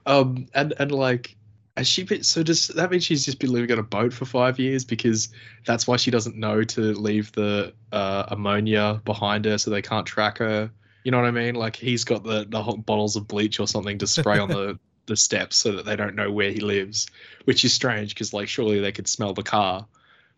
um, and and like, has she been? So does that mean she's just been living on a boat for five years because that's why she doesn't know to leave the uh, ammonia behind her, so they can't track her. You know what I mean? Like he's got the the hot bottles of bleach or something to spray on the the steps so that they don't know where he lives, which is strange because like surely they could smell the car,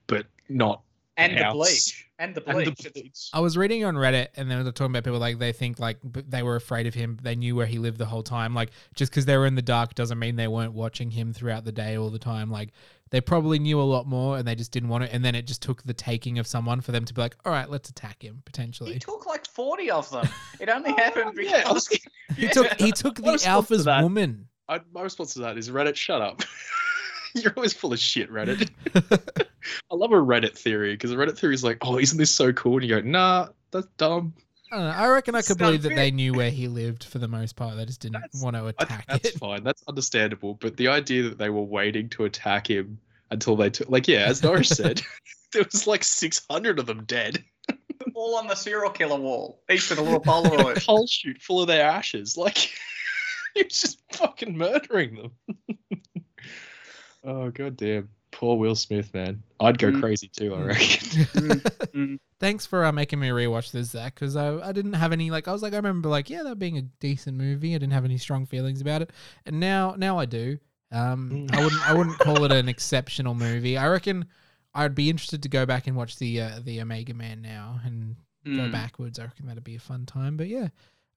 but not And the house. bleach. and the And bleach. the bleach. I was reading on Reddit, and then they were talking about people like they think like they were afraid of him. They knew where he lived the whole time. Like just because they were in the dark doesn't mean they weren't watching him throughout the day all the time. Like they probably knew a lot more, and they just didn't want it. And then it just took the taking of someone for them to be like, all right, let's attack him Potentially, He took like 40 of them. It only Oh, happened yeah, was because. He took he [LAUGHS] took the alpha's woman. I, my response to that is Reddit, shut up. [LAUGHS] You're always full of shit, Reddit. [LAUGHS] I love a Reddit theory because a Reddit theory is like, oh, isn't this so cool? And you go, nah, that's dumb. I don't know. I reckon I could Stop believe that they knew where he lived for the most part. They just didn't That's- want to I think attack that's it. fine. [LAUGHS] That's understandable. But the idea that they were waiting to attack him until they took, like, yeah, as Norris said, there was like 600 of them dead. all on the serial killer wall, each with a little a Polaroid. coal chute full of their ashes. Like, [LAUGHS] he was just fucking murdering them. [LAUGHS] oh, god damn. Poor Will Smith, man. I'd go Mm. crazy too, I Mm. reckon. [LAUGHS] Mm. Thanks for uh, making me rewatch this, Zach, because I, I didn't have any like I was like I remember like yeah that being a decent movie. I didn't have any strong feelings about it, and now now I do. Um, Mm. I wouldn't I wouldn't call it an exceptional movie. I reckon I'd be interested to go back and watch the uh, the Omega Man now and go Mm. backwards. I reckon that'd be a fun time. But yeah,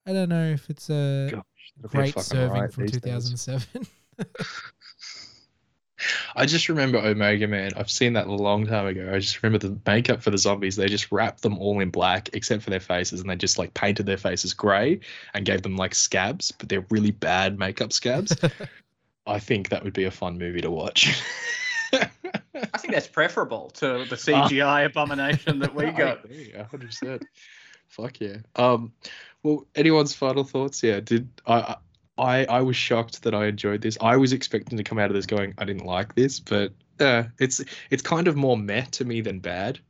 I don't know if it's a Gosh, that'd be a great serving riot from 2007. [LAUGHS] I just remember Omega Man. I've seen that a long time ago. I just remember the makeup for the zombies. They just wrapped them all in black except for their faces, and they just like painted their faces grey and gave them like scabs, but they're really bad makeup scabs. [LAUGHS] I think that would be a fun movie to watch. I think that's preferable to the [LAUGHS] CGI abomination that we I got. agree, a hundred percent. Fuck yeah. Um, well, anyone's final thoughts? Yeah, did I? I I was shocked that I enjoyed this. I was expecting to come out of this going, I didn't like this, but uh, it's it's kind of more meh to me than bad,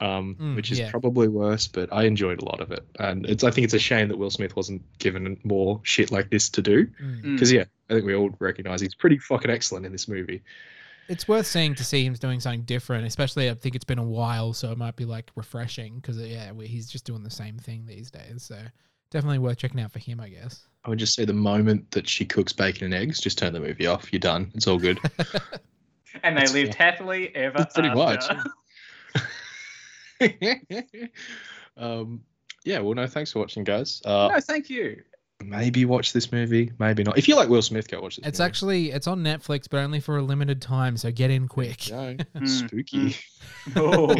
um, Mm, which is yeah. probably worse. But I enjoyed a lot of it, and it's I think it's a shame that Will Smith wasn't given more shit like this to do. Mm. Mm. Because yeah, I think we all recognize he's pretty fucking excellent in this movie. It's worth seeing to see him doing something different, especially I think it's been a while, so it might be like refreshing because yeah, he's just doing the same thing these days. So definitely worth checking out for him, I guess. I would just say the moment that she cooks bacon and eggs, just turn the movie off. You're done. It's all good. [LAUGHS] And they That's lived happily ever Pretty after. much. [LAUGHS] um, yeah, well, no, thanks for watching, guys. Uh, no, thank you. Maybe watch this movie, maybe not. If you like Will Smith, go watch this. It's movie. actually it's on Netflix, but only for a limited time. So get in quick. Go. Mm, spooky. [LAUGHS] Oh.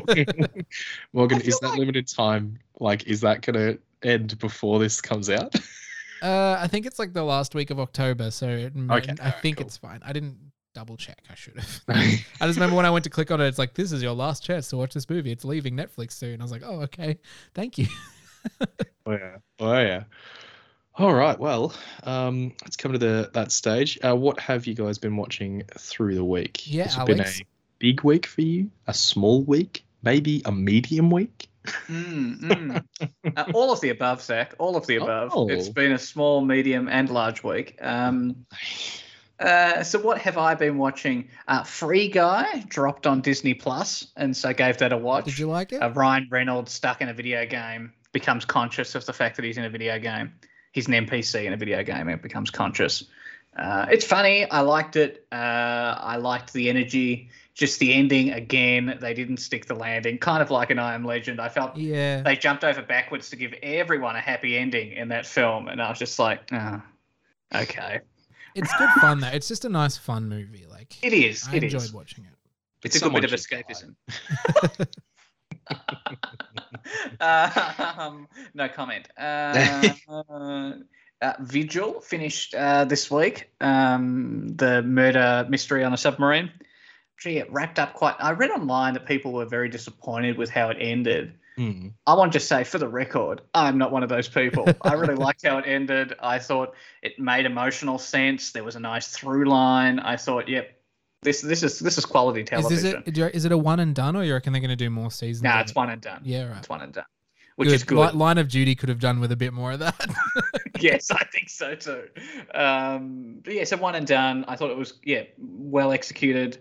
Morgan, I is feel that like- limited time? Like, is that gonna end before this comes out? [LAUGHS] Uh, I think it's like the last week of October, so it, Okay, I think cool. it's fine. I didn't double check. I should have. [LAUGHS] I just remember when I went to click on it, it's like this is your last chance to watch this movie. It's leaving Netflix soon. I was like, oh okay, thank you. [LAUGHS] Oh yeah. Oh yeah. All right. Well, um, let's come to the that stage. Uh, what have you guys been watching through the week? Yeah, Has it been a big week for you? A small week? Maybe a medium week? Mm, mm. Uh, all of the above, Zach. All of the above. Oh. It's been a small, medium, and large week. Um, uh, so what have I been watching? Uh, Free Guy dropped on Disney Plus, and so gave that a watch. Did you like it? uh, Ryan Reynolds stuck in a video game becomes conscious of the fact that he's in a video game. He's an NPC in a video game and becomes conscious. Uh, it's funny. I liked it. Uh, I liked the energy. Just the ending again. They didn't stick the landing. Kind of like an I Am Legend. I felt yeah. they jumped over backwards to give everyone a happy ending in that film, and I was just like, oh, okay. It's good fun though. It's just a nice fun movie. Like It is. I It enjoyed is. watching it. It's a good bit of Someone should escapism. [LAUGHS] um, no comment. Uh, [LAUGHS] uh, Vigil finished uh, this week. Um, the murder mystery on a submarine. Gee, it wrapped up quite. I read online that people were very disappointed with how it ended. Hmm. I want to just say, for the record, I'm not one of those people. [LAUGHS] I really liked how it ended. I thought it made emotional sense. There was a nice through line. I thought, yep, this this is this is quality television. this it? Is it a one and done, or you reckon they're going to do more seasons? Nah, it's it? one and done. Yeah, right. It's one and done, which is good. Li- Line of Duty could have done with a bit more of that. [LAUGHS] [LAUGHS] yes, I think so too. Um, but yeah, so one and done. I thought it was yeah well executed.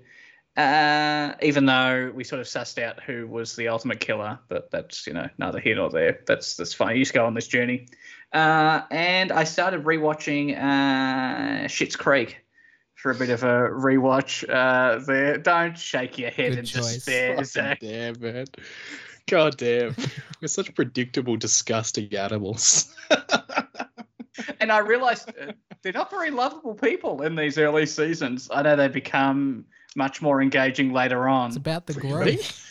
Uh, even though we sort of sussed out who was the ultimate killer, but that's you know neither here nor there. That's that's fine. You just go on this journey. Uh, and I started rewatching uh, Schitt's Creek for a bit of a rewatch. Uh, there, don't shake your head Good in choice. despair, Fucking Zach. damn, man. God damn. [LAUGHS] We're such predictable, disgusting animals. [LAUGHS] and I realized uh, they're not very lovable people in these early seasons. I know they become much more engaging later on. It's about the Really? growth.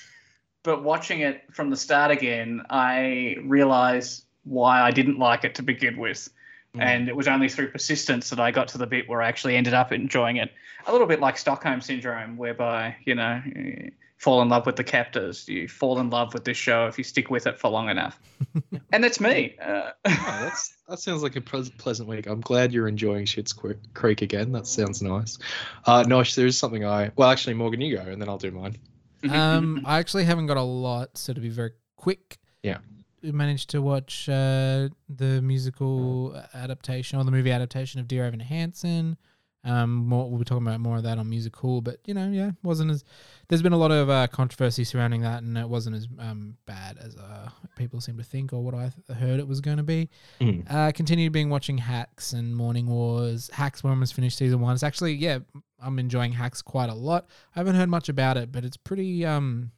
but watching it from the start again, I realized why I didn't like it to begin with. Mm. And it was only through persistence that I got to the bit where I actually ended up enjoying it. A little bit like Stockholm Syndrome, whereby, you know, you fall in love with the captors. You fall in love with this show if you stick with it for long enough. [LAUGHS] and that's me. Uh, Oh, that's [LAUGHS] that sounds like a pleasant week. I'm glad you're enjoying Schitt's Creek again. That sounds nice. Uh, no, there is something I well, actually, Morgan, you go, and then I'll do mine. [LAUGHS] um, I actually haven't got a lot, so to be very quick. Yeah. We managed to watch uh, the musical adaptation or the movie adaptation of Dear Evan Hansen. Um, more, we'll be talking about more of that on Music Musical, but you know, yeah, wasn't as. There's been a lot of uh, controversy surrounding that, and it wasn't as um, bad as uh, people seem to think or what I th- heard it was going to be. Mm. Uh, continued being watching Hacks and Morning Wars. Hacks, we almost finished season one. It's actually, yeah, I'm enjoying Hacks quite a lot. I haven't heard much about it, but it's pretty. Um,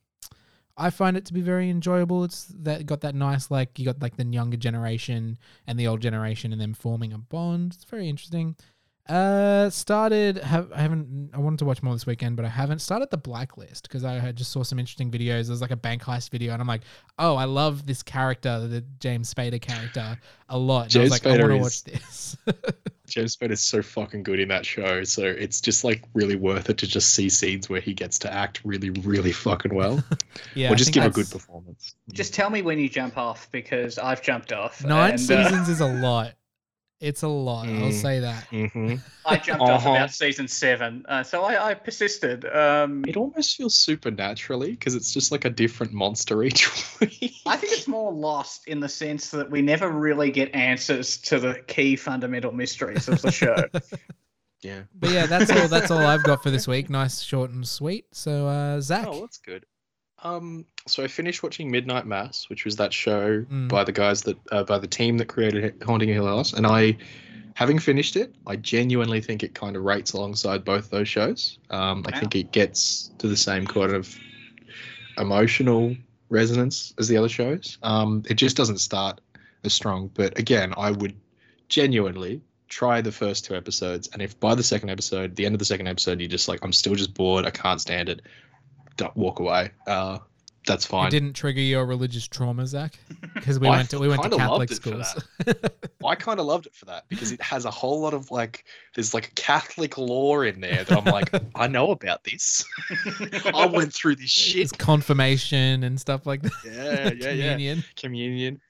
I find it to be very enjoyable. It's that got that nice like you got like the younger generation and the old generation and them forming a bond. It's very interesting. Uh, started have I haven't I wanted to watch more this weekend, but I haven't started the Blacklist because I had just saw some interesting videos. There's like a bank heist video, and I'm like, oh, I love this character, the James Spader character, a lot. And I was James like, I want to Spader watch is- this. [LAUGHS] James Spader is so fucking good in that show, so it's just like really worth it to just see scenes where he gets to act really, really fucking well, [LAUGHS] yeah, or just give a good performance. Just tell me when you jump off because I've jumped off. Nine and, uh, seasons is a lot. It's a lot. I'll Mm. say that. hmm [LAUGHS] I jumped off Uh-huh. about season seven, uh, so I, I persisted. Um, It almost feels supernaturally because it's just like a different monster each week. I think it's more lost in the sense that we never really get answers to the key fundamental mysteries of the show. [LAUGHS] yeah. But yeah, that's all. That's all I've got for this week. Nice, short, and sweet. So, uh, Zach, Oh, that's good. Um, so I finished watching Midnight Mass, which was that show Mm. by the guys that uh, by the team that created Haunting Hill House, and I, having finished it, I genuinely think it kind of rates alongside both those shows. Um, I think it gets to the same kind of emotional resonance as the other shows. Um, it just doesn't start as strong, but again, I would genuinely try the first two episodes, and if by the second episode, the end of the second episode, you're just like, I'm still just bored, I can't stand it don't walk away. Uh, that's it fine. didn't trigger your religious trauma, Zach, [LAUGHS] because we went to we went to kinda Catholic loved it for schools. [LAUGHS] I kind of loved it for that because it has a whole lot of like, there's like a Catholic lore in there that I'm like, [LAUGHS] I know about this. I went through this shit. It's confirmation and stuff like that. Yeah, yeah, yeah. Communion. Communion,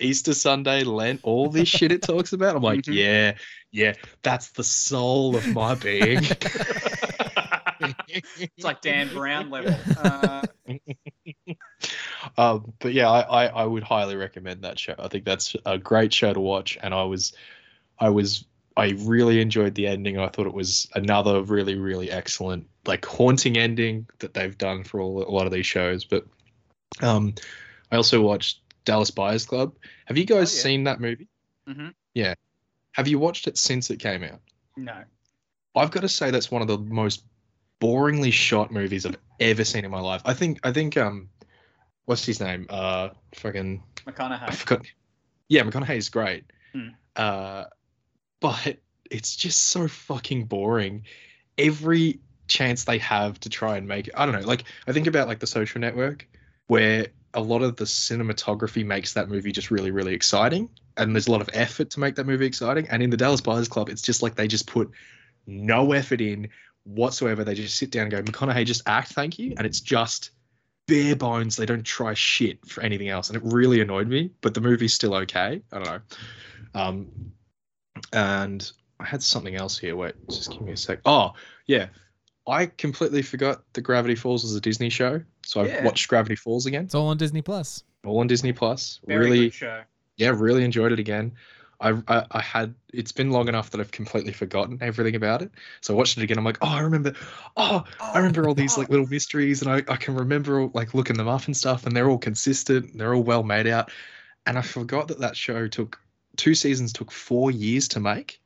Easter Sunday, Lent, all this shit it talks about. I'm like, Mhm. yeah, yeah, that's the soul of my being. It's like Dan Brown level. Uh, um, but yeah, I, I, I would highly recommend that show. I think that's a great show to watch, and I was, I was, I really enjoyed the ending. I thought it was another really, really excellent, like haunting ending that they've done for all, a lot of these shows. But um, I also watched Dallas Buyers Club. Have you guys yeah. seen that movie? Mhm. Yeah. Have you watched it since it came out? no. I've got to say that's one of the most boringly shot movies I've ever seen in my life. I think I think um what's his name? Uh fucking I McConaughey. forgot. Yeah, McConaughey's great. Hmm. Uh but it's just so fucking boring. Every chance they have to try and make it, I don't know, like I think about like the social network where a lot of the cinematography makes that movie just really, really exciting. And there's a lot of effort to make that movie exciting. And in the Dallas Buyers Club, it's just like they just put no effort in whatsoever. They just sit down and go, McConaughey, just act, thank you. And it's just bare bones. They don't try shit for anything else. And it really annoyed me, but the movie's still okay. I don't know. Um, and I had something else here. Wait, just give me a sec. Oh, yeah. I completely forgot that Gravity Falls was a Disney show. So I've watched Gravity Falls again, It's all on Disney Plus. all on Disney Plus. Very really, good show. yeah, really enjoyed it again. I, I I had it's been long enough that I've completely forgotten everything about it. So I watched it again. I'm like, oh, I remember. Oh, I oh, remember all these oh. like little mysteries, and I, I can remember like looking them up and stuff, and they're all consistent. And they're all well made out. And I forgot that that show took two seasons, took four years to make,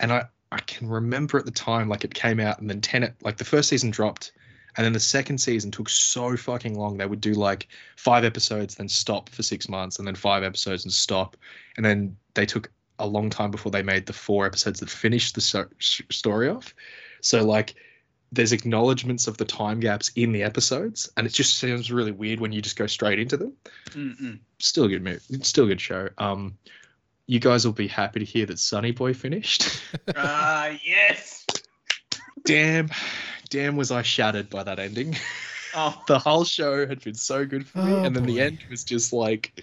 and I I can remember at the time like it came out, and then Tenet like the first season dropped, And then the second season took so fucking long. They would do like five episodes, then stop for six months, and then five episodes and stop. And then they took a long time before they made the four episodes that finished the so- story off. So like there's acknowledgments of the time gaps in the episodes, and it just sounds really weird when you just go straight into them. Mm-mm. Still a good movie, still a good show. Um, you guys will be happy to hear that Sunny Boy finished. [LAUGHS] Ah, yes. damn, damn, was I shattered by that ending. Oh, [LAUGHS] the whole show had been so good for me, Oh, and then the end was just like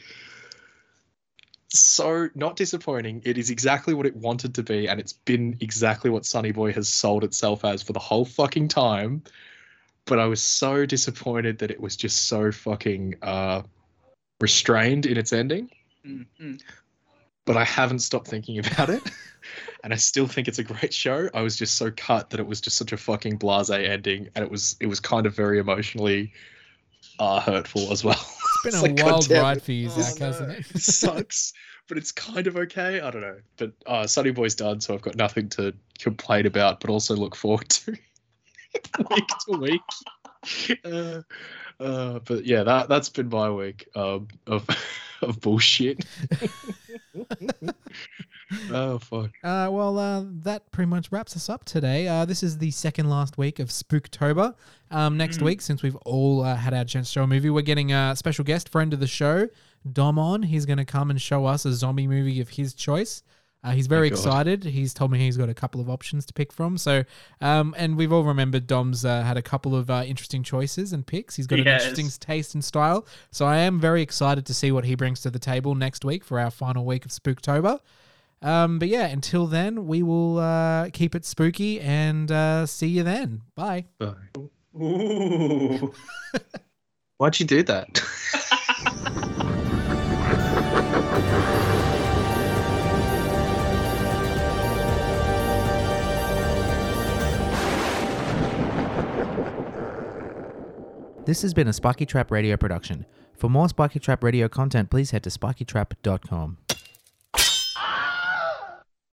so not disappointing. It is exactly what it wanted to be, and it's been exactly what Sunny Boy has sold itself as for the whole fucking time. But I was so disappointed that it was just so fucking uh, restrained in its ending. mm-mm. But I haven't stopped thinking about it, [LAUGHS] and I still think it's a great show. I was just so cut that it was just such a fucking blasé ending, and it was it was kind of very emotionally uh, hurtful as well. [LAUGHS] It's been a like, wild ride for you, Oh, Zach, hasn't no. it? [LAUGHS] it sucks, but it's kind of okay. I don't know. But uh, Sunny Boy's done, so I've got nothing to complain about, but also look forward to [LAUGHS] week to week. [LAUGHS] Uh, uh, but yeah, that that's been my week um, of of bullshit. Oh fuck. Uh, well, uh, that pretty much wraps us up today. Uh, this is the second last week of Spooktober. Um, next Mm. week, since we've all uh, had our chance to show a movie, we're getting a special guest friend of the show, Dom, on. He's going to come and show us a zombie movie of his choice. Uh, he's very God. excited. He's told me he's got a couple of options to pick from. So, um, and we've all remembered Dom's uh, had a couple of uh, interesting choices and picks. He's got an interesting taste and style. So, I am very excited to see what he brings to the table next week for our final week of Spooktober. Um, but yeah, until then, we will uh, keep it spooky and uh, see you then. Bye. Bye. Ooh. Why'd you do that? [LAUGHS] This has been a Spiky Trap Radio production. For more Spiky Trap Radio content, please head to spikytrap.com.